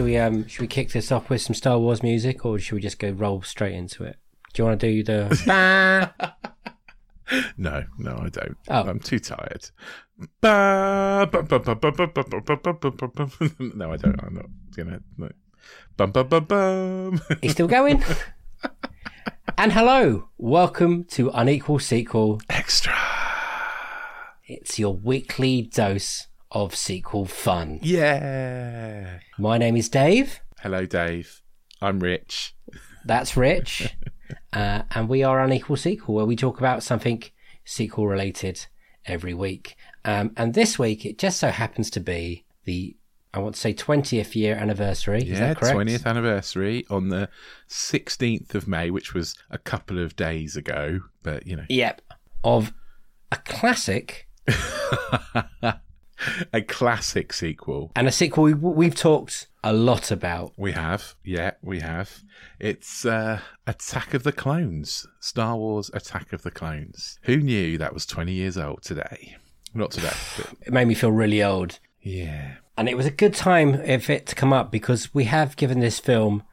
should we um should we kick this off with some Star Wars music, or should we just go roll straight into it? Do you want to do the? no, no, I don't. Oh. I'm too tired. no, I don't. I'm not gonna. No. Bum, bum, bum, bum. He's still going. and hello, welcome to Unequal Sequel Extra. It's your weekly dose of sequel fun. Yeah. My name is Dave. Hello, Dave. I'm Rich. That's Rich. uh, and we are Unequal Sequel, where we talk about something sequel related every week. Um, and this week, it just so happens to be the, I want to say, 20th year anniversary. Is Yeah, that correct? 20th anniversary on the 16th of May, which was a couple of days ago. But you know, Yep. Of a classic a classic sequel. and a sequel we, we've talked a lot about. We have, yeah, we have. It's uh, Attack of the Clones, Star Wars Attack of the Clones. Who knew that was 20 years old today? Not today, but It made me feel really old. yeah. And it was a good time if it to come up because we have given this film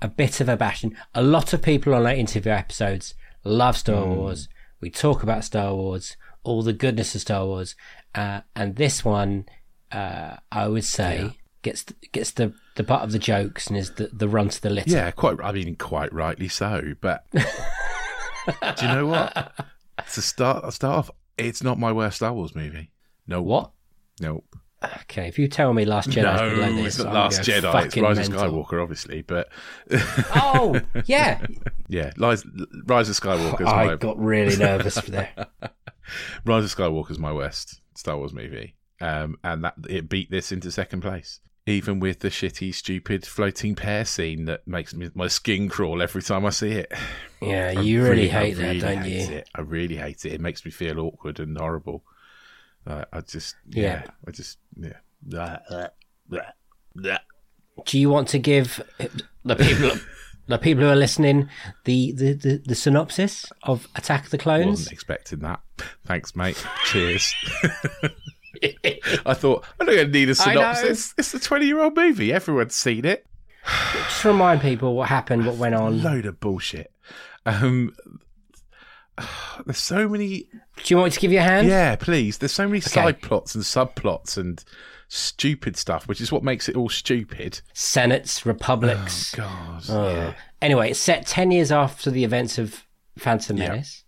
a bit of a bashing. A lot of people on our interview episodes love Star Hmm. Wars. We talk about Star Wars, all the goodness of Star Wars, uh, and this one, uh, I would say, gets gets the the butt of the jokes and is the, the run to the litter. Yeah, quite, I mean, quite rightly so. But do you know what? To start, start off, it's not my worst Star Wars movie. No. What? Nope. Okay, if you tell me Last Jedi, no, below this, it's not I'm Last Jedi. It's Rise of. Skywalker, obviously. But Oh, yeah. yeah, Rise, Rise of Skywalker is I my got really nervous for there. Rise of Skywalker is my worst Star Wars movie, um, and that it beat this into second place. Even with the shitty, stupid floating pear scene that makes me, my skin crawl every time I see it. Yeah, I you really, I hate that, really don't you? It. I really hate it. It makes me feel awkward and horrible. Uh, I just, Yeah. yeah, I just, yeah. Blah, blah, blah, blah. Do you want to give the people the people who are listening the the, the, the synopsis of Attack of the Clones? Wasn't expecting that. Thanks, mate. Cheers. I thought I'm not going to need a synopsis. It's a 20 year old movie. Everyone's seen it. Just remind people what happened, what went on. load of bullshit. Um, there's so many. Do you want me to give you a hand? Yeah, please. There's so many side plots and subplots and stupid stuff, which is what makes it all stupid. Senates, republics. God. Oh. Yeah. Anyway, it's set ten years after the events of Phantom Yeah. Menace.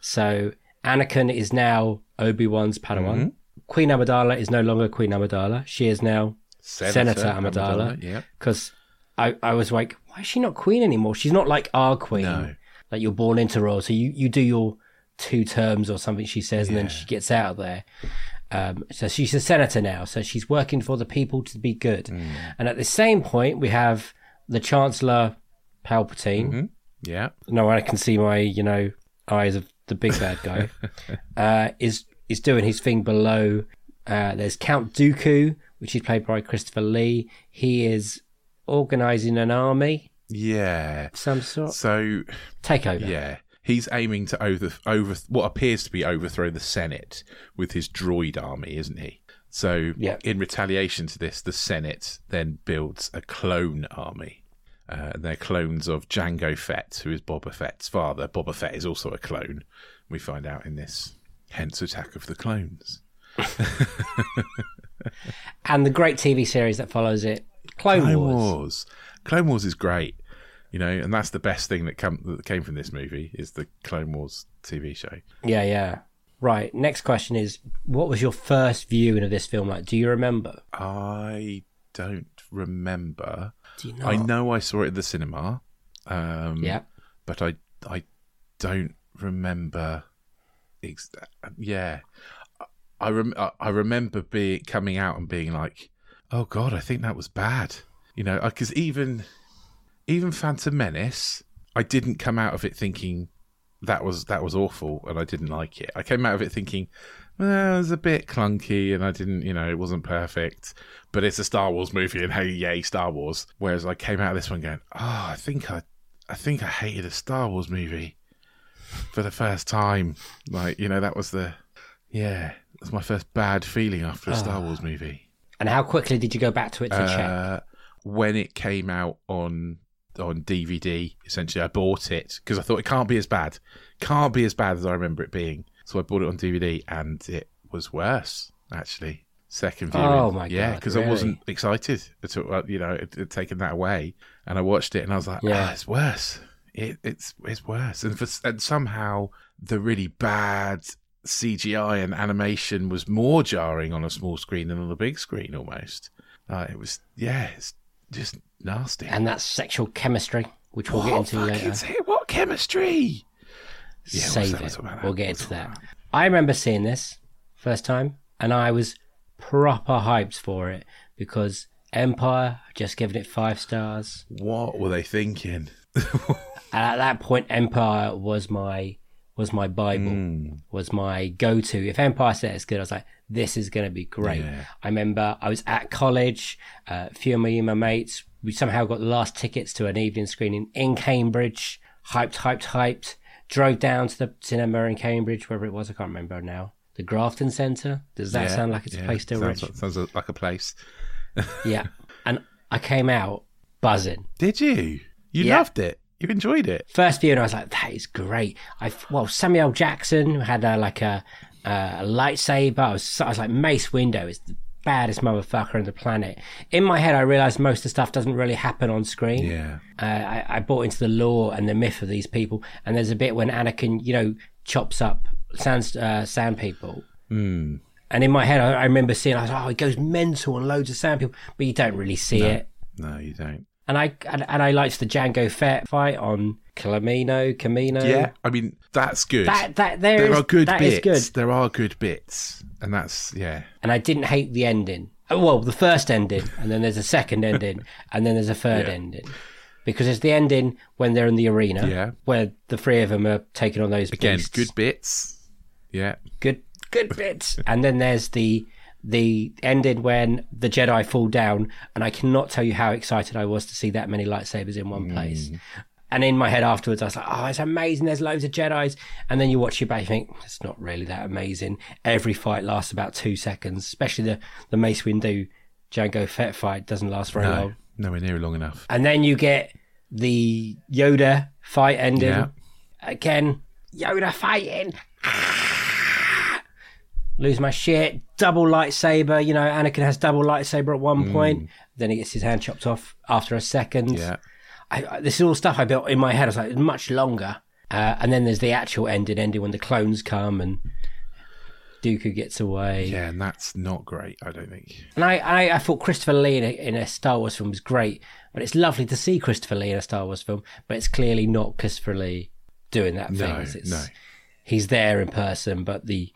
So Anakin is now Obi Wan's Padawan. Mm-hmm. Queen Amidala is no longer Queen Amidala. She is now Senator, Amidala. Yeah. because I, I was like, why is she not queen anymore? She's not like our queen. No. Like you're born into royal, so you, you do your two terms or something. She says, and then she gets out of there. Um, so she's a senator now. So she's working for the people to be good. Mm. And at the same point, we have the Chancellor Palpatine. Mm-hmm. Yeah. No I can see my you know eyes of the big bad guy. uh, is is doing his thing below. Uh, there's Count Dooku, which is played by Christopher Lee. He is organizing an army Yeah. some sort. So, Take over. yeah. He's aiming to over, over what appears to be overthrow the Senate with his droid army, isn't he? So, Yeah. in retaliation to this, the Senate then builds a clone army. Uh, they're clones of Jango Fett, who is Boba Fett's father. Boba Fett is also a clone. We find out in this, hence Attack of the Clones. And the great TV series that follows it, Clone, Clone Wars. Wars. Clone Wars is great. You know, and that's the best thing that come that came from this movie is the Clone Wars TV show. Yeah, yeah. Right. Next question is, what was your first viewing of this film like? Do you remember? I don't remember. Do you know? I know I saw it at the cinema. Um, Yeah. but I I don't remember. Ex- yeah, I rem- I- I remember being coming out and being like, "Oh God, I think that was bad." You know, because even even Phantom Menace, I didn't come out of it thinking that was that was awful and I didn't like it. I came out of it thinking, well, it was a bit clunky and I didn't, you know, it wasn't perfect. But it's a Star Wars movie and hey, yay, Star Wars. Whereas I came out of this one going, oh, I think I, I think I hated a Star Wars movie for the first time. Like, you know, that was the, yeah, that was my first bad feeling after a Star Wars movie. And how quickly did you go back to it to check? Uh, when it came out on on DVD, essentially, I bought it because I thought it can't be as bad, can't be as bad as I remember it being. So I bought it on DVD, and it was worse actually. Second viewing, Oh, my yeah, because I wasn't excited at all. You know, it had taken that away, and I watched it, and I was like, Yeah. ah, it's worse. It, it's it's worse, and for, and somehow the really bad CGI and animation was more jarring on a small screen than on a big screen almost. Uh, it was, yeah, it's just nasty. and that's sexual chemistry, which we'll get into later. say- What chemistry? Yeah, Save it. We'll get into that. I remember seeing this first time, and I was proper hyped for it because Empire just given it five stars. What were they thinking? And at that point, Empire was my was my Bible, Hmm. was my go to. If Empire said it's good, I was like, this is going to be great. Yeah. I remember I was at college, uh, a few of my, my mates, we somehow got the last tickets to an evening screening in Cambridge, hyped, hyped, hyped, drove down to the cinema in Cambridge, wherever it was, I can't remember now. The Grafton Centre? Does that Yeah, sound like it's yeah, a place still sounds, rich? sounds like a place. yeah. And I came out buzzing. Did you? You Yeah. loved it. You enjoyed it. first viewing, I was like, that is great. I well, Samuel Jackson had a, like a, a lightsaber. I was, I was like, Mace Windu is the baddest motherfucker on the planet. In my head, I realized most of the stuff doesn't really happen on screen. Yeah. Uh, I, I bought into the lore and the myth of these people. And there's a bit when Anakin, you know, chops up sand, uh, sand people. Hmm. And in my head, I, I remember seeing, I was like, oh, he goes mental on loads of sand people, but you don't really see it. No, you don't. And I and, and I liked the Jango Fett fight on Kamino, Kamino. Yeah, I mean that's good. That that there there is- are good that is bits. good. There are good bits, and that's yeah. And I didn't hate the ending. Oh, Well, the first ending, and then there's a second ending, and then there's a third Yeah. ending. Because it's the ending when they're in the arena, Yeah. where the three of them are taking on those Again, beasts. good bits. Yeah, good, good bits. and then there's the the ending when the Jedi fall down, and I cannot tell you how excited I was to see that many lightsabers in one place. Mm. And in my head afterwards, I was like, "Oh, it's amazing! There's loads of Jedi's." And then you watch it back, you think it's not really that amazing. Every fight lasts about two seconds, especially the the Mace Windu Jango Fett fight doesn't last very long. no, long. nowhere near long enough. And then you get the Yoda fight ending. Yeah. Again, Yoda fighting. Lose my shit. Double lightsaber. You know, Anakin has double lightsaber at one point. Then he gets his hand chopped off after a second. Yeah, I, I, this is all stuff I built in my head. I was like, much longer. Uh, and then there's the actual ending, ending when the clones come and Dooku gets away. yeah, and that's not great. I don't think. And I, I, I thought Christopher Lee in a, in a Star Wars film was great, but it's lovely to see Christopher Lee in a Star Wars film, but it's clearly not Christopher Lee doing that No, thing. It's, no. He's there in person, but the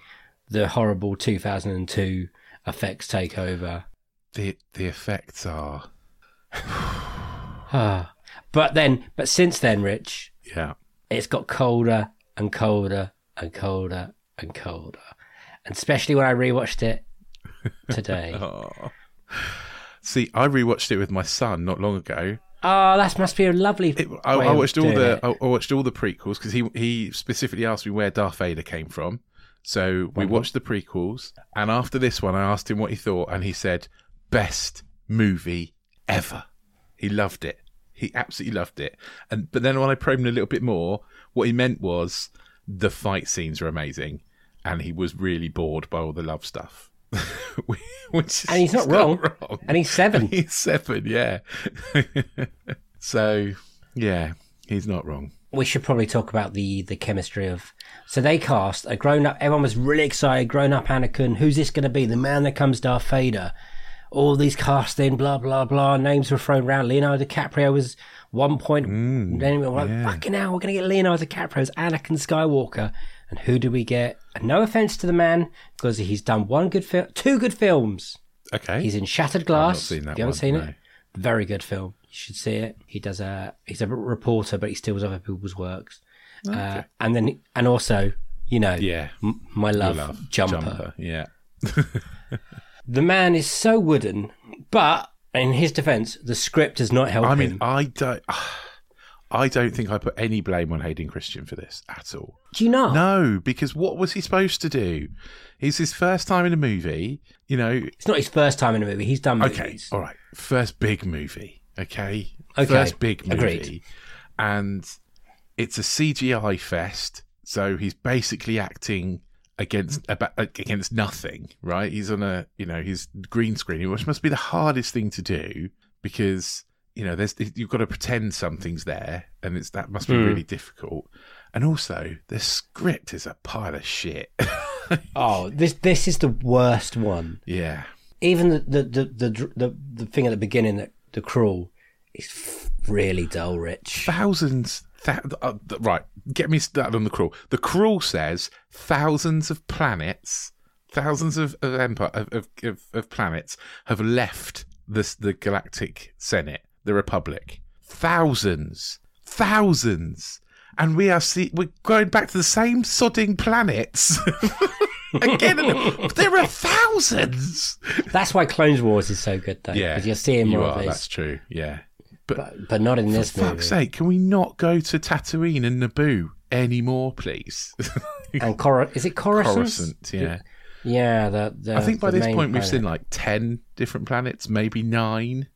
the horrible 2002 effects take over. The the effects are Ah. but then, but since then, Rich, yeah. it's got colder and colder and colder and colder. And especially when I rewatched it today. Oh. See, I rewatched it with my son not long ago. oh, that must be a lovely. It, I, I watched all the it. I, I watched all the prequels because he he specifically asked me where Darth Vader came from. So we uh-huh. watched the prequels, and after this one, I asked him what he thought, and he said, "Best movie ever." He loved it. He absolutely loved it. And but then when I probed him a little bit more, what he meant was the fight scenes are amazing, and he was really bored by all the love stuff. Which And he's not wrong. And he's seven. He's seven, yeah. so Yeah, he's not wrong. We should probably talk about the the chemistry of. So they cast a grown up. Everyone was really excited. Grown up Anakin. Who's this going to be? The man that comes Darth Vader. All these casting, blah blah blah. Names were thrown around. Leonardo DiCaprio was one point. then we were like, yeah. fucking hell, we're going to get Leonardo DiCaprio as Anakin Skywalker. And who do we get? And no offense to the man, because he's done one good film, two good films. Okay. He's in Shattered Glass. seen that you haven't seen no. it? Very good film. You should see it. He does a. He's a reporter, but he steals other people's works. Uh, and then, and also, you know, yeah. m- my love, Love. jumper. Yeah. The man is so wooden, but in his defence, the script does not help I mean, him. I don't. I don't think I put any blame on Hayden Christensen for this at all. Do you know? No, because what was he supposed to do? It's his first time in a movie. You know, It's not his first time in a movie. He's done movies. Okay, all right. First big movie. Okay. Okay, First big movie. agreed. And it's a CGI fest, so he's basically acting against about, against nothing, right? He's on a you know he's green screen, which must be the hardest thing to do because you know there's you've got to pretend something's there, and it's that must be Hmm. really difficult. And also, the script is a pile of shit. Oh, this this is the worst one. yeah. Even the the the the, the, the thing at the beginning that the crawl is f- really dull, Rich. thousands. Th- uh, right, get me started on the crawl. The crawl says thousands of planets, thousands of of, empire, of, of, of, of planets have left this the Galactic Senate, the Republic. Thousands, thousands, and we are see- we're going back to the same sodding planets. Again, and there are thousands. That's why Clones Wars is so good, though. Yeah, because you're seeing you more are. of That's true. Yeah, but but, but not in this For movie. fuck's sake, can we not go to Tatooine and Naboo anymore, please? And Cor- is it Coruscant? Coruscant, yeah. Yeah, the, the I think by this point we've seen like 10 different planets, maybe nine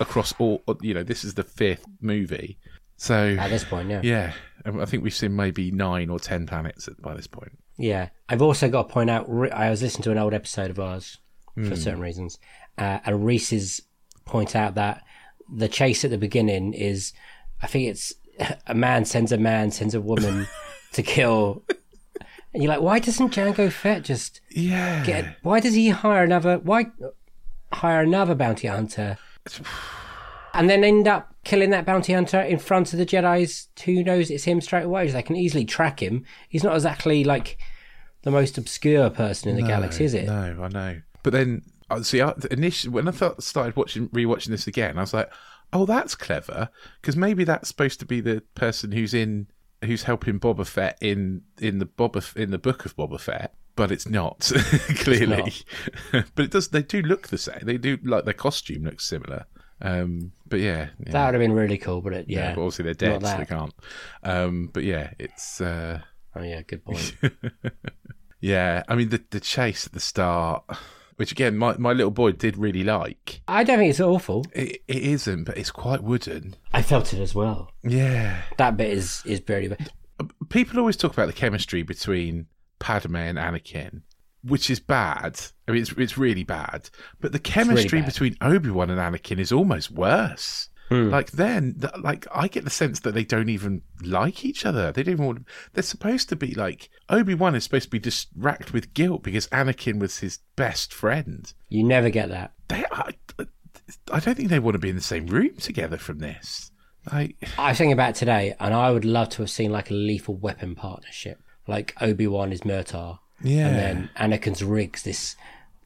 across all, you know, this is the fifth movie. So, at this point, yeah. yeah, I think we've seen maybe nine or 10 planets by this point. Yeah, I've also got to point out. I was listening to an old episode of ours Hmm. for certain reasons, uh, and Reese's point out that the chase at the beginning is, I think it's a man sends a man sends a woman to kill, and you're like, why doesn't Jango Fett just Yeah. get? Why does he hire another? Why hire another bounty hunter? And then end up killing that bounty hunter in front of the Jedi's. Who knows it's him straight away? They can easily track him. He's not exactly like the most obscure person in the galaxy, is it? No, I know. But then, uh, see, I, initially when I thought, started watching, rewatching this again, I was like, "Oh, that's clever," because maybe that's supposed to be the person who's in, who's helping Boba Fett in in the Boba in the book of Boba Fett. But it's not clearly. but it does. They do look the same. They do like their costume looks similar. Um, but yeah, yeah. That would have been really cool, but it, yeah. Yeah, but obviously they're dead, so they can't. Um, but yeah, it's. Uh, Oh yeah, good point. yeah, I mean the the chase at the start, which again my, my little boy did really like. I don't think it's awful. It, it isn't, but it's quite wooden. I felt it as well. Yeah, That bit is is very. people always talk about the chemistry between Padme and Anakin, which is bad. I mean, it's it's really bad. But the chemistry bad. between Obi Wan and Anakin is almost worse. Hmm. Like then, like I get the sense that they don't even like each other. They don't even. Want, they're supposed to be like Obi Wan is supposed to be just racked with guilt because Anakin was his best friend. You never get that. They, I, I don't think they want to be in the same room together from this. Like, I was thinking about today, and I would love to have seen like a lethal weapon partnership, like Obi Wan is Murtaugh, yeah, and then Anakin's Riggs, this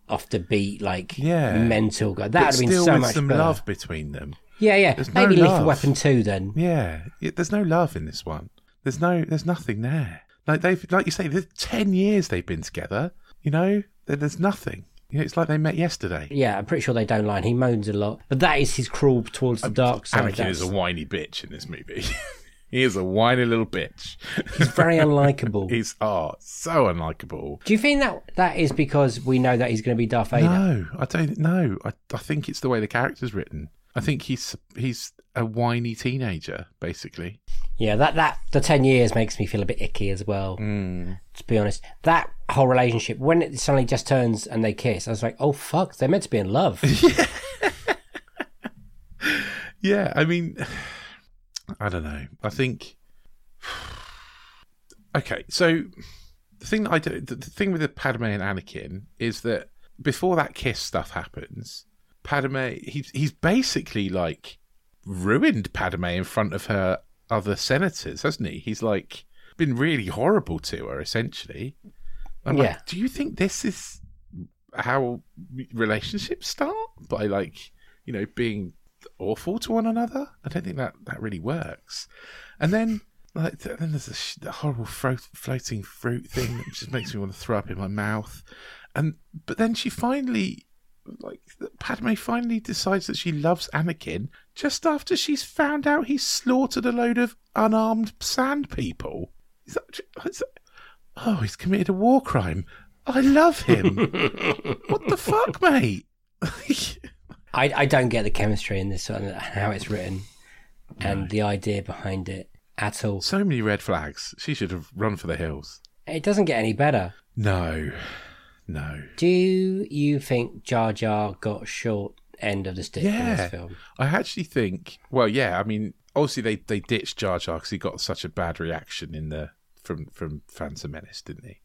off the beat like Yeah. mental guy. That would have been so with much some better. love between them. Yeah, yeah. There's no Maybe Lethal love. Weapon two then. Yeah, there's no love in this one. There's no, there's nothing there. Like they've, like you say, there's ten years they've been together. You know, there's nothing. You know, it's like they met yesterday. Yeah, I'm pretty sure they don't lie. And He moans a lot, but that is his crawl towards the um, dark side. Anakin is a whiny bitch in this movie. he is a whiny little bitch. He's very unlikable. He's oh so unlikable. Do you think that that is because we know that he's going to be Darth Vader? No, I don't know. I, I think it's the way the character's written. I think he's he's a whiny teenager, basically. Yeah, that that the ten years makes me feel a bit icky as well. Mm. To be honest, that whole relationship when it suddenly just turns and they kiss, I was like, oh fuck, they're meant to be in love. Yeah, I mean, I don't know. I think. Okay, so the thing that I do, the, thing with the Padme and Anakin is that before that kiss stuff happens, Padme he's he's basically like ruined Padme in front of her other senators, hasn't he? He's like been really horrible to her, essentially. I'm Yeah. like, do you think this is how relationships start by like you know being awful to one another? I don't think that that really works. And then like then there's sh- the horrible fro- floating fruit thing that just makes me want to throw up in my mouth. And but then she finally like Padme finally decides that she loves Anakin just after she's found out he's slaughtered a load of unarmed sand people. Is that, is that- oh, he's committed a war crime. I love him. what the fuck, mate? I, I don't get the chemistry in this one, and how it's written, and the idea behind it at all. so many red flags. She should have run for the hills. It doesn't get any better. No, no. Do you think Jar Jar got short end of the stick in this film? I actually think. Well, yeah. I mean, obviously they they ditched Jar Jar because he got such a bad reaction in the from from Phantom Menace, didn't he?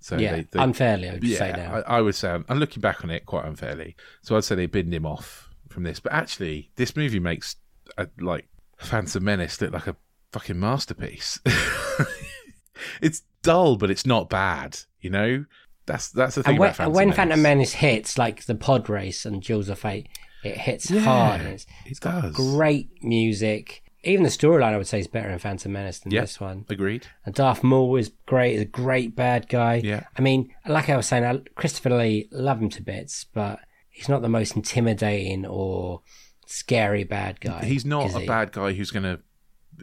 So yeah, they, they, unfairly, I would say yeah, now. I, I would say I'm, looking back on it quite unfairly. So I'd say they binned him off from this. But actually, this movie makes a, like Phantom Menace look like a fucking masterpiece. it's dull, but it's not bad. You know, that's that's the thing and when, about Phantom when Menace. Phantom Menace hits, like the pod race and Jewels of Fate, it hits Yeah, hard. It's it does. great music. Even the storyline, I would say, is better in Phantom Menace than Yeah. this one. Agreed. And Darth Maul is great, is a great bad guy. Yeah. I mean, like I was saying, I, Christopher Lee, love him to bits, but he's not the most intimidating or scary bad guy. He's not a he? bad guy who's going to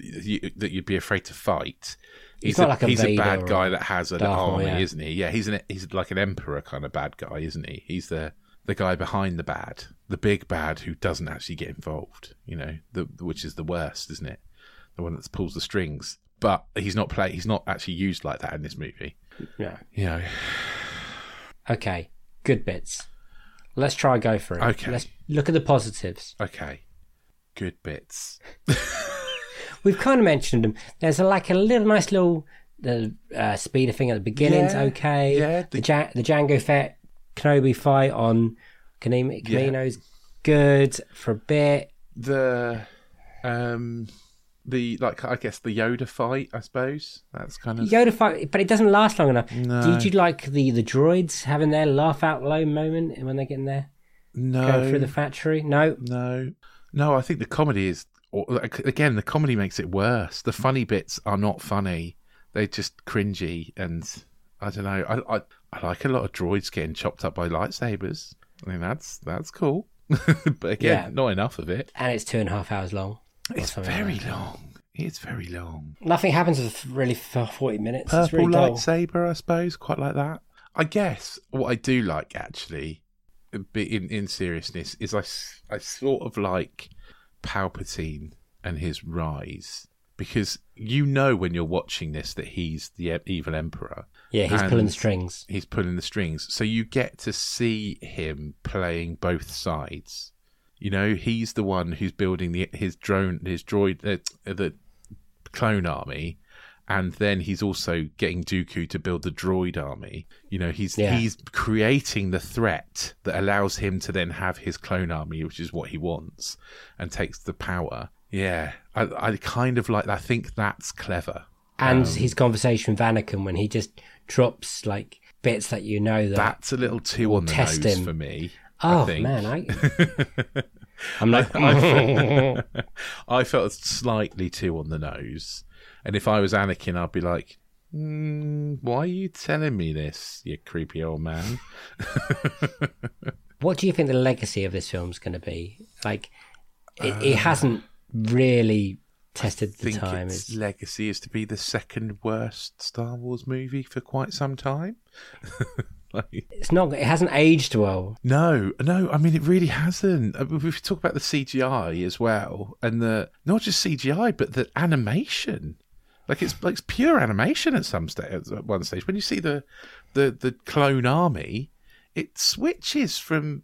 you, that you'd be afraid to fight. He's He's, not a, like a he's a bad guy that has an Darth Maul, army, yeah. isn't he? Yeah, he's an he's like an emperor kind of bad guy, isn't he? He's the the guy behind the bad, the big bad who doesn't actually get involved. You know, the which is the worst, isn't it? The one that pulls the strings. But he's not play. He's not actually used like that in this movie. Yeah. You know, Okay, good bits. Let's try and go through. it. Okay. Let's look at the positives. okay, good bits. We've kind of mentioned them. There's a, like a little nice little the uh, speeder thing at the beginning's Yeah, okay. yeah, The, the- ja- the Jango Fett Kenobi fight on Kamino, Kamino's good for a bit. The um the like I guess the Yoda fight, I suppose. That's kind of Yoda fight, but it doesn't last long enough. No. Did you like the the droids having their laugh out loud moment when they're getting there, no going through the factory? No, No, no. I think the comedy is or, again the comedy makes it worse. The funny bits are not funny; they're just cringy, and I don't know. I I, I like a lot of droids getting chopped up by lightsabers. I mean that's that's cool, but again, Yeah. not enough of it. and it's two and a half hours long. It's very like long. It's very long. Nothing happens for really for forty minutes. it's Purple really dull. lightsaber, I suppose, quite like that. I guess what I do like actually, in in seriousness, is I, I sort of like Palpatine and his rise because you know when you're watching this that he's the evil emperor. Yeah, he's pulling the strings. He's pulling the strings, so you get to see him playing both sides. You know, he's the one who's building the his drone, his droid, uh, the clone army, and then he's also getting Dooku to build the droid army. You know, he's Yeah. he's creating the threat that allows him to then have his clone army, which is what he wants, and takes the power. Yeah, I, I kind of like. I think that's clever. And Um, his conversation with Anakin when he just drops like bits that you know that. That's a little too on the nose him. for me. I oh think. man, I. I'm like, I, I felt slightly too on the nose. And if I was Anakin, I'd be like, mm, why are you telling me this, you creepy old man? what do you think the legacy of this film's going to be? Like, it, it hasn't really tested the Uh, think time. its legacy is to be the second worst Star Wars movie for quite some time. like, it's not. It hasn't aged well. No, no. I mean, it really hasn't. Uh, We talk about the CGI as well, and the not just CGI, but the animation. Like it's like it's pure animation at some stage. At one stage, when you see the the the clone army, it switches from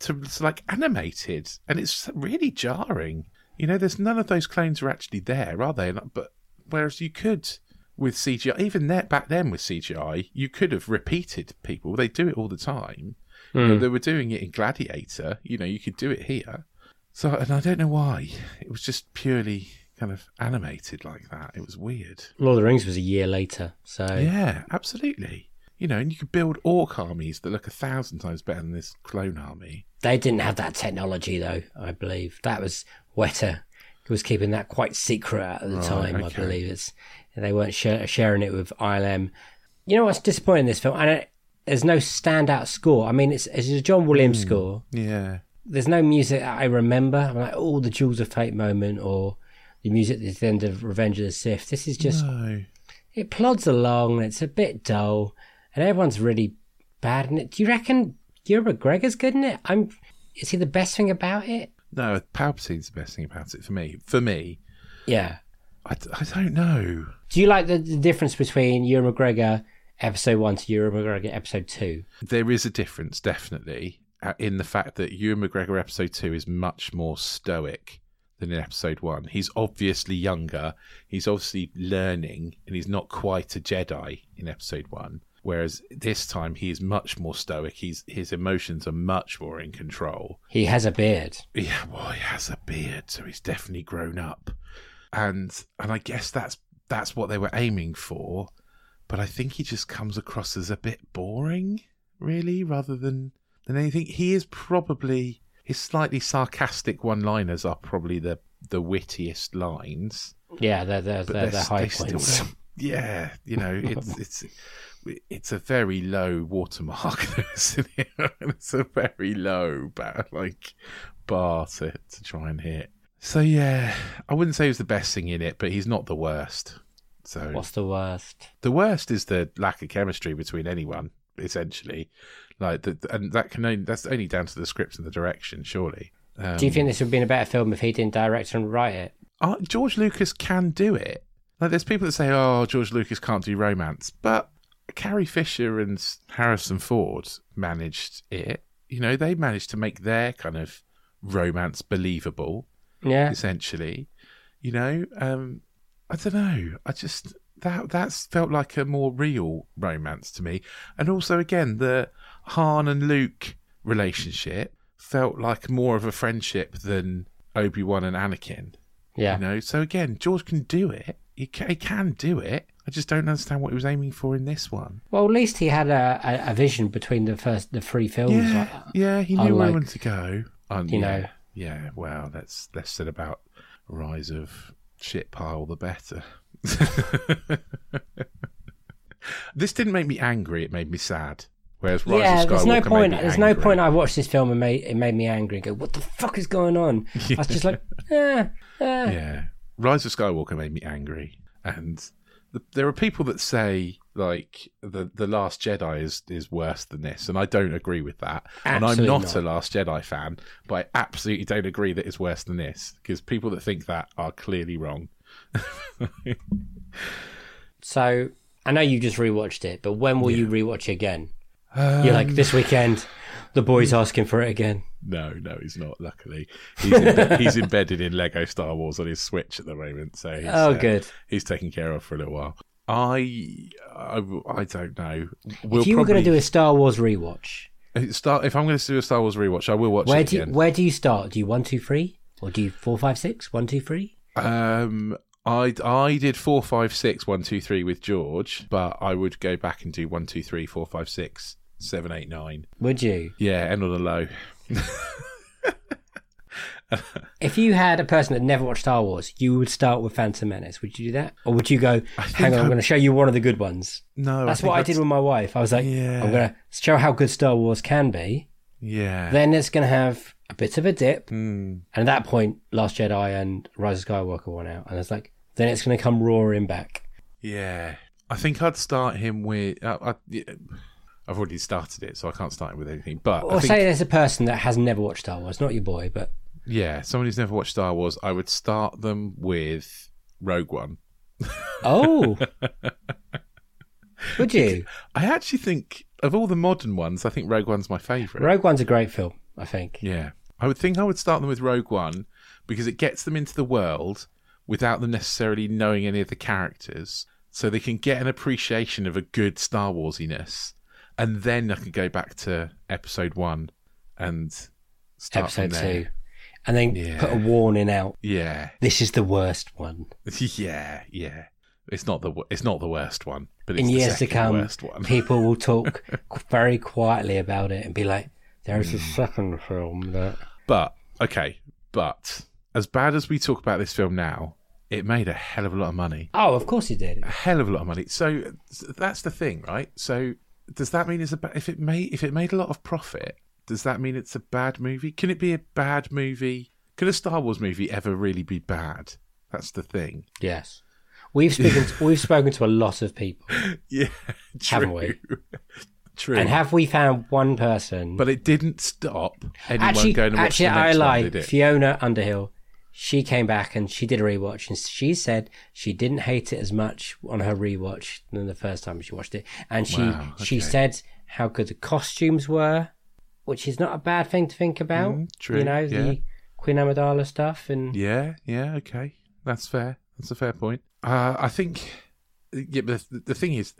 to, to like animated, and it's really jarring. You know, there's none of those clones are actually there, are they? But whereas you could with CGI, even that back then with CGI, you could have repeated people. They do it all the time. You know, hmm. they were doing it in Gladiator. You know, you could do it here. So, and I don't know why. It was just purely kind of animated like that. It was weird. Lord of the Rings was a year later, so Yeah, absolutely. You know, and you could build orc armies that look a thousand times better than this clone army. they didn't have that technology though. I believe that was Weta It was keeping that quite secret at the Right, time. I believe it's they weren't share, sharing it with ILM. You know what's disappointing in this film? And it, there's no standout score. I mean, it's, it's a John Williams Hmm. score. Yeah. There's no music that I remember. I'm like, oh, the Jewels of Fate moment or the music at the end of Revenge of the Sith. This is just No. it plods along. It's a bit dull, and everyone's really bad in it. Do you reckon Ewan McGregor's good in it? I'm. Is he the best thing about it? No, Palpatine's the best thing about it for me. For me, Yeah. I don't know. Do you like the, the difference between Ewan McGregor episode one to Ewan McGregor episode two? There is a difference, definitely, uh, in the fact that Ewan McGregor episode two is much more stoic than in episode one. He's obviously younger. He's obviously learning, and he's not quite a Jedi in episode one. Whereas this time he is much more stoic. He's his emotions are much more in control. He has a beard. Yeah, well, he has a beard, so he's definitely grown up, and and I guess that's that's what they were aiming for, but I think he just comes across as a bit boring, really, rather than than anything. He is probably his slightly sarcastic one-liners are probably the the wittiest lines, Yeah, they're they're, they're, they're, high they still points. don't- yeah, you know, it's it's. It's a very low watermark. It's a very low, ba- like bar to, to try and hit. So yeah, I wouldn't say he was the best thing in it, but he's not the worst. So What's the worst? the worst is the lack of chemistry between anyone, essentially. Like, the, and that can only that's only down to the script and the direction, surely. Um, Do you think this would have been a better film if he didn't direct and write it? uh, George Lucas can do it. Like, there's people that say, "Oh, George Lucas can't do romance," but Carrie Fisher and Harrison Ford managed it. You know, they managed to make their kind of romance believable, Yeah. essentially. You know, um, I don't know. I just that that's felt like a more real romance to me, and also again the Han and Luke relationship felt like more of a friendship than Obi Wan and Anakin. Yeah. You know, so again, George can do it. He can, he can do it. I just don't understand what he was aiming for in this one. Well, at least he had a, a, a vision between the first the three films. Yeah, Like, yeah, he knew where he wanted to go. Um, you yeah, know. yeah. Well, that's less said about Rise of Shit Pile, the better. this didn't make me angry; it made me sad. Whereas Rise yeah, of Skywalker there's no point. There's no point. I watched this film and made it made me angry and go, "What the fuck is going on?" I was just like, eh, eh. Yeah, Rise of Skywalker made me angry, and the, there are people that say like the the Last Jedi is is worse than this, and I don't agree with that. and I'm not, not. a Last Jedi fan, but I absolutely don't agree that it's worse than this because people that think that are clearly wrong. So I know you just rewatched it, but when will you rewatch it again? Um, You're like this weekend. The boy's asking for it again. No, no, he's not. Luckily, he's he's embedded in Lego Star Wars on his Switch at the moment, so he's, Oh, uh, good. He's taken care of for a little while. I I, I don't know. We'll if you were going to do a Star Wars rewatch, Start if I'm going to do a Star Wars rewatch, I will watch where it do you, again. where do you start? Do you one two three or do you four five six one two three? Um, I I did four, five, six, one, two, three with George, but I would go back and do one, two, three, four, five, six, seven, eight, nine. Would you? Yeah, end on a low. If you had a person that never watched Star Wars, you would start with Phantom Menace. Would you do that, or would you go? Hang on, I'm I- going to show you one of the good ones. No, That's think what I did with my wife. I was like, Yeah. I'm going to show how good Star Wars can be. Yeah. Then it's going to have a bit of a dip, Hmm. and at that point, Last Jedi and Rise of Skywalker went out, and it's like, then it's going to come roaring back. Yeah, I think I'd start him with. Uh, I, yeah, I've already started it, so I can't start it with anything. But Or think, say there's a person that has never watched Star Wars, not your boy, but yeah, someone who's never watched Star Wars, I would start them with Rogue One. oh, would you? I actually think of all the modern ones, I think Rogue One's my favourite. Rogue One's a great film, I think. Yeah. I would think I would start them with Rogue One, because it gets them into the world without them necessarily knowing any of the characters, so they can get an appreciation of a good Star Warsiness, and then I can go back to episode one and start Episode there. two. And then Yeah. put a warning out. Yeah, This is the worst one. yeah, yeah. It's not the it's not the worst one, but it's In the years to come, people will talk very quietly about it and be like, there's a Hmm. second film that. But okay, but as bad as we talk about this film now, it made a hell of a lot of money. Oh, of course it did. A hell of a lot of money. So that's the thing, right? So does that mean it's a ba- if it made if it made a lot of profit? Does that mean it's a bad movie? Can it be a bad movie? Can a Star Wars movie ever really be bad? That's the thing. Yes. We've spoken to, we've spoken to a lot of people. Yeah, true. Haven't we? True. And have we found one person? but it didn't stop anyone actually, going to watch actually, the I next one, lied. did it? Fiona Underhill, she came back and she did a rewatch, and she said she didn't hate it as much on her rewatch than the first time she watched it, and she Wow, she said how good the costumes were, which is not a bad thing to think about. Mm, true, You know yeah. the Queen Amidala stuff, and Yeah, yeah, okay, that's fair. That's a fair point. Uh, I think, yeah, but the, the thing is,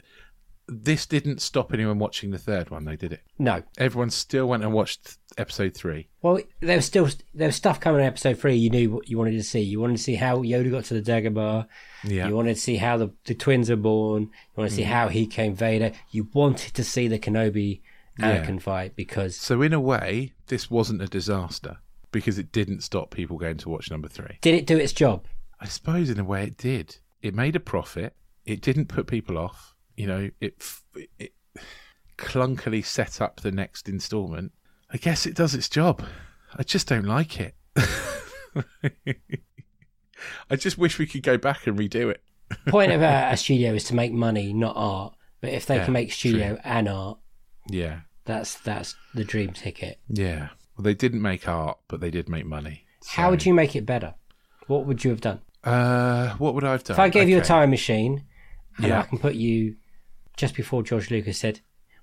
this didn't stop anyone watching the third one. They did it. no. Everyone still went and watched episode three. Well, there was still there was stuff coming in episode three. You knew what you wanted to see. You wanted to see how Yoda got to the Dagobah. Yeah, You wanted to see how the, the twins are born. You wanted to see Mm. how he came Vader. You wanted to see the Kenobi Yeah. Anakin fight because so in a way, this wasn't a disaster because it didn't stop people going to watch number three. did it do its job? I suppose in a way it did. It made a profit. It didn't put people off. You know, it it clunkily set up the next instalment. I guess it does its job. I just don't like it. I just wish we could go back and redo it. Point of a, a studio is to make money, not art. But if they Yeah, can make studio and art, Yeah, that's that's the dream ticket. yeah. Well, they didn't make art, but they did make money. How would you make it better? What would you have done? Uh, what would I have done? If I gave you a time machine and Yeah. I can put you just before George Lucas said,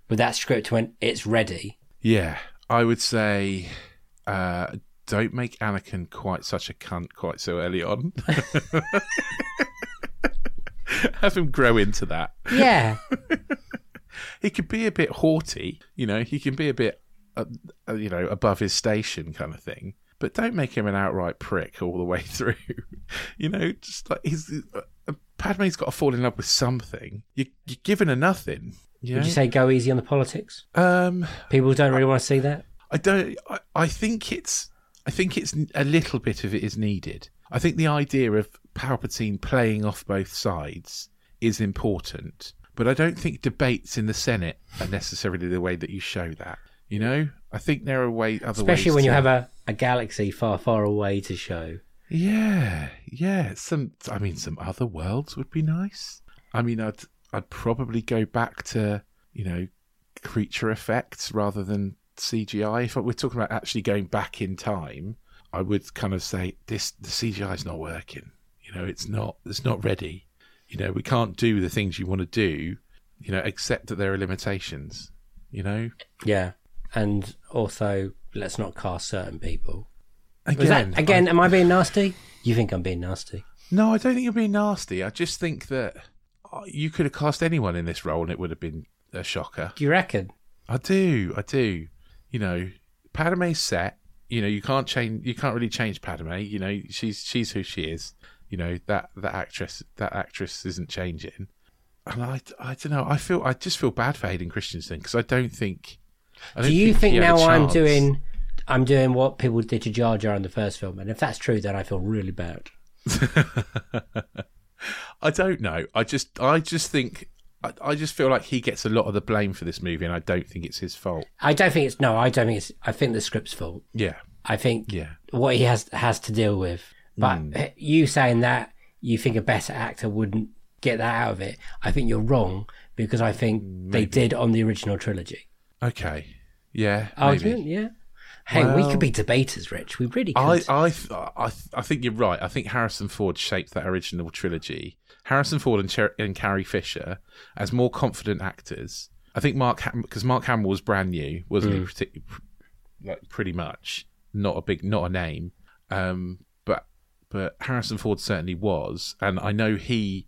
with that script when it's ready, Yeah, I would say, uh, don't make Anakin quite such a cunt quite so early on. Have him grow into that. yeah, He could be a bit haughty, you know. He can be a bit, uh, uh, you know, above his station kind of thing. But don't make him an outright prick all the way through. you know, just like he's uh, Padme's got to fall in love with something. You, you're giving her nothing. You would you say go easy on the politics? Um, People don't really want to see that. I don't. I, I think it's. I think it's a little bit of it is needed. I think the idea of Palpatine playing off both sides is important, but I don't think debates in the Senate are necessarily the way that you show that. You know, I think there are way other Especially ways when you have a, a galaxy far, far away to show. Yeah, yeah. Some. I mean, some other worlds would be nice. I mean, I'd. I'd probably go back to you know creature effects rather than CGI. If we're talking about actually going back in time, I would kind of say this: the CGI is not working. You know, it's not. It's not ready. You know, we can't do the things you want to do. You know, except that there are limitations. You know, Yeah. And also, let's not cast certain people. Was again, that, again, I- am I being nasty? You think I'm being nasty? No, I don't think you're being nasty. I just think that uh, you could have cast anyone in this role and it would have been a shocker. Do you reckon? I do, I do. You know, Padme's set. You know, you can't change. You can't really change Padme. You know, she's she's who she is. You know that that actress that actress isn't changing. And I, I don't know. I feel I just feel bad for Hayden Christensen because I don't think. I Do don't you think he had a now I'm doing I'm doing what people did to Jar Jar in the first film? And if that's true, then I feel really bad. I don't know. I just I just think I, I just feel like he gets a lot of the blame for this movie, and I don't think it's his fault. I don't think it's no. I don't think it's. I think the script's fault. Yeah, I think yeah. what he has has to deal with. But hmm. you saying that you think a better actor wouldn't get that out of it, I think you're wrong because I think they did on the original trilogy. Okay. Yeah. Maybe. yeah. Hey, we could be debaters, Rich. We really could. I, I, I, I think you're right. I think Harrison Ford shaped that original trilogy. Harrison Ford and, Cher- and Carrie Fisher as more confident actors. I think Mark because Mark Hamill was brand new, wasn't he? Partic- like pretty much not a big, not a name. Um, but but Harrison Ford certainly was, and I know he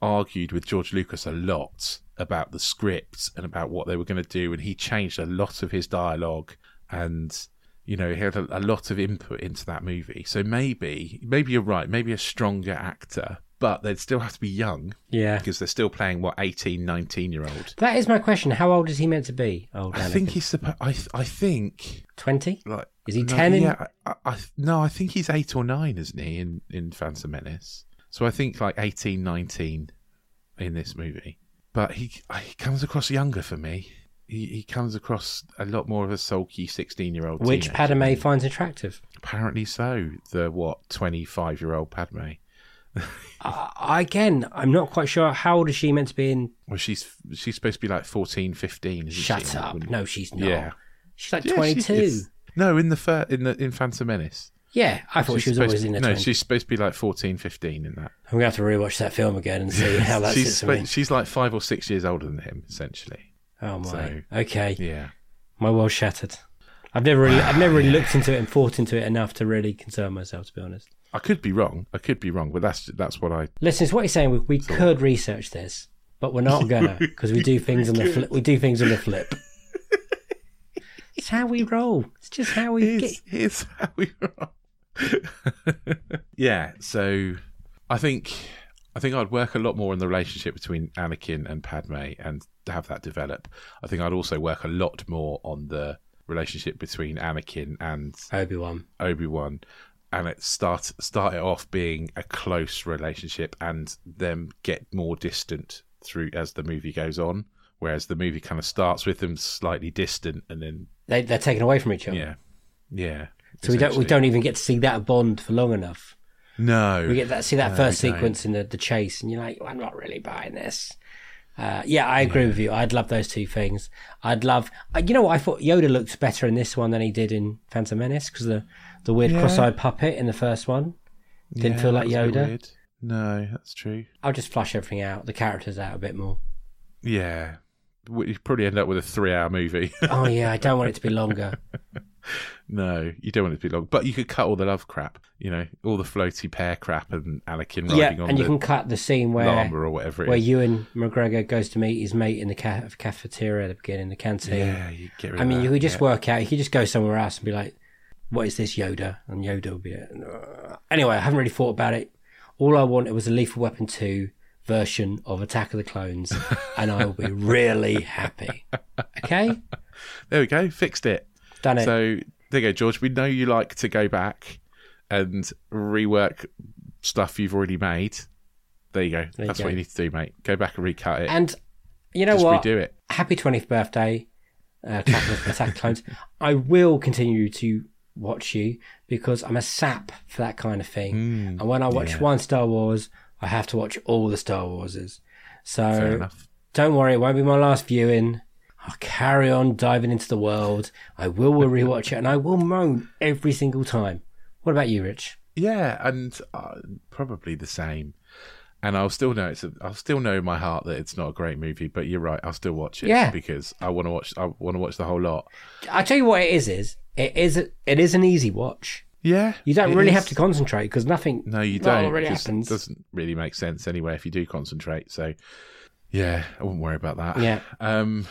argued with George Lucas a lot about the script and about what they were going to do, and he changed a lot of his dialogue, and you know he had a, a lot of input into that movie. So maybe, maybe you're right. Maybe a stronger actor, but they'd still have to be young Yeah. because they're still playing what 18, 19 year old. That is my question. How old is he meant to be? Old I think he's supposed. I th- I think 20? like Is he no, 10 in- Yeah, I, I, no, I think he's eight or nine, isn't he? In in Phantom Menace. So I think like 18, 19 in this movie. But he he comes across younger for me. He he comes across a lot more of a sulky sixteen year old. Which Padme finds attractive. Apparently so. The what twenty five year old Padme. Uh, again, I'm not quite sure. How old is she meant to be in? Well, she's she's supposed to be like 14, 15. Isn't Shut she? up. No, she's not. Yeah. She's like Yeah, 22. is. No, in the fir- in the in Phantom Menace. Yeah, I thought She's she was always to- in the No, 20s. she's supposed to be like 14, 15 in that. I'm going to have to rewatch that film again and see how that she's sits she's like five or six years older than him, essentially. Oh, my. so- okay. Yeah. My world shattered. I've never really, I've never really looked into it and thought into it enough to really concern myself, to be honest. I could be wrong. I could be wrong, but that's that's what I. Listeners, what you're saying, we, we could research this, but we're not gonna because we do things on the flip. We do things on the flip. it's how we roll. It's just how we get. Here's, here's how we roll. yeah. So I think I think I'd work a lot more on the relationship between Anakin and Padme and have that develop. I think I'd also work a lot more on the relationship between Anakin and Obi Wan. Obi Wan, and it start start it off being a close relationship, and them get more distant through as the movie goes on. Whereas the movie kind of starts with them slightly distant, and then They they're taken away from each other. yeah, yeah. So we don't we don't even get to see that bond for long enough. No, We get that see that No, first sequence in the, the chase, and you're like, I'm not really buying this. Uh, yeah, I agree with you. I'd love those two things. I'd love, uh, you know what? I thought Yoda looked better in this one than he did in Phantom Menace because the the weird Yeah. cross-eyed puppet in the first one didn't Yeah, feel like that was a bit Yoda. No, that's true. I'll just flush everything out, the characters out a bit more. Yeah, would probably end up with a three-hour movie. Oh yeah, I don't want it to be longer. No, you don't want it to be long, but you could cut all the love crap. You know, all the floaty pear crap and Anakin yeah, riding on and you can cut the scene where llama or whatever it where is. Ewan McGregor goes to meet his mate in the ca- cafeteria at the beginning, the canteen. yeah, you get rid I mean, that, you could just yeah. work out. You could just go somewhere else and be like, "What is this, Yoda?" And Yoda will be. Like, "Uh." Anyway, I haven't really thought about it. All I wanted was a Lethal Weapon two version of Attack of the Clones, and I will be really happy. Okay, There we go, fixed it. Done it. So there you go, George. We know you like to go back and rework stuff you've already made. There you go. you That's go. what you need to do, mate. Go back and recut it. and you know Just what? redo it. Happy twentieth birthday, uh, Attack of Attack of the Clones. I will continue to watch you because I'm a sap for that kind of thing. and when I watch yeah. one Star Wars, I have to watch all the Star Warses. So enough. don't worry, it won't be my last viewing. I'll carry on diving into the world. I will rewatch it, and I will moan every single time. What about you, Rich? Yeah, and uh, probably the same. And I'll still know it's. A, I'll still know in my heart that it's not a great movie. But you're right. I'll still watch it. Yeah. because I want to watch. I want to watch the whole lot. I'll tell you what it is. Is it is it is an easy watch. Yeah, You don't really is. have to concentrate because nothing. No, you a don't. really It just happens. doesn't really make sense anyway if you do concentrate. So, yeah, I wouldn't worry about that. Yeah. Um,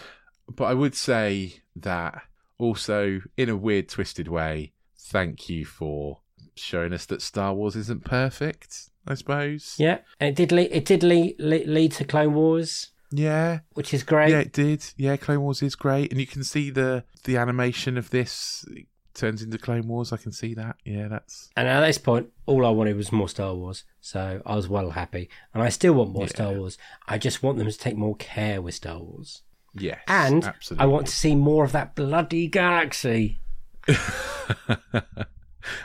but I would say that also, in a weird, twisted way, thank you for showing us that Star Wars isn't perfect. I suppose. Yeah, and it did lead, it did lead, lead, lead to Clone Wars, Yeah. which is great. Yeah, it did. Yeah, Clone Wars is great, and you can see the the animation of this turns into Clone Wars. I can see that. Yeah, that's And at this point, all I wanted was more Star Wars, so I was well happy. And I still want more Yeah. Star Wars. I just want them to take more care with Star Wars, yes, and absolutely. I want to see more of that bloody galaxy.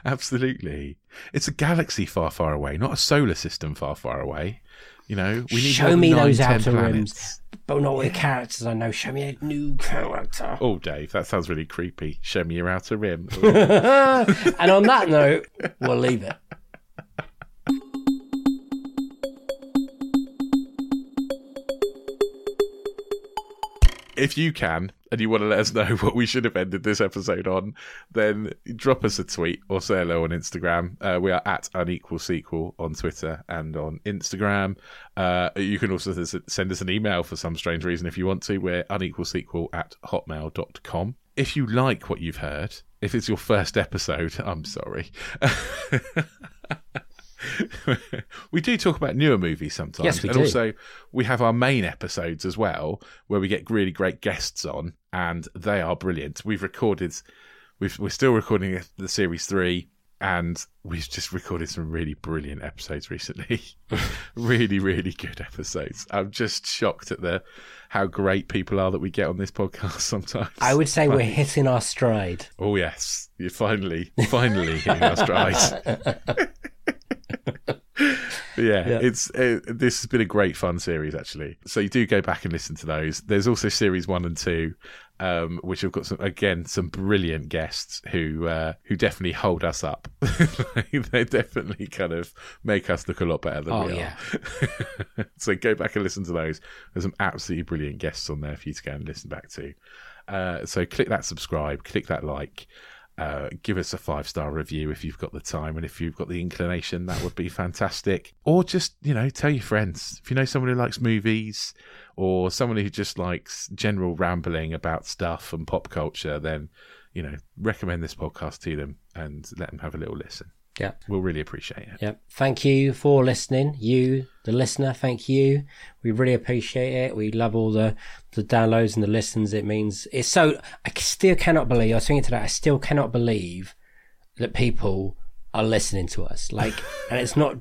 Absolutely. It's a galaxy far, far away, not a solar system far, far away. You know, we need Show me nine, those outer planets. rims, but not with the characters I know. Show me a new character. Oh, Dave, that sounds really creepy. Show me your outer rim. Oh. and on that note, we'll leave it. If you can and you want to let us know what we should have ended this episode on, then drop us a tweet or say hello on Instagram. Uh, we are at unequal sequel on Twitter and on Instagram. Uh, you can also send us an email for some strange reason if you want to. We're unequalsequel at hotmail.com. If you like what you've heard, if it's your first episode, I'm sorry. we do talk about newer movies sometimes. Yes, we and do. also we have our main episodes as well, where we get really great guests on, and they are brilliant. We've recorded, we've, we're still recording the series three, and we've just recorded some really brilliant episodes recently. really, really good episodes. I'm just shocked at the how great people are that we get on this podcast sometimes. I would say we're hitting our stride. Oh yes, you're finally, finally hitting our stride. Yeah, Yeah. it's it, this has been a great fun series actually. So you do go back and listen to those. There's also series one and two, um, which have got some again some brilliant guests who uh, who definitely hold us up. they definitely kind of make us look a lot better than Oh, we yeah. are. so go back and listen to those. There's some absolutely brilliant guests on there for you to go and listen back to. Uh, so click that subscribe, click that like. Uh, give us a five star review if you've got the time and if you've got the inclination, that would be fantastic. Or just, you know, tell your friends. If you know someone who likes movies or someone who just likes general rambling about stuff and pop culture, then, you know, recommend this podcast to them and let them have a little listen. Yeah. We'll really appreciate it. Yep. Thank you for listening. You, the listener, thank you. We really appreciate it. We love all the, the downloads and the listens. It means it's so, I still cannot believe, I was thinking today, I still cannot believe that people are listening to us. Like, and it's not,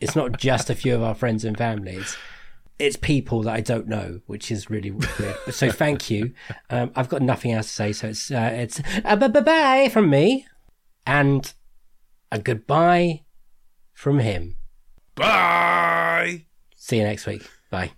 it's not just a few of our friends and families It's, it's people that I don't know, which is really weird. So thank you. Um, I've got nothing else to say. So it's, uh, it's, uh, bye bye from me and a goodbye from him. Bye! See you next week. Bye.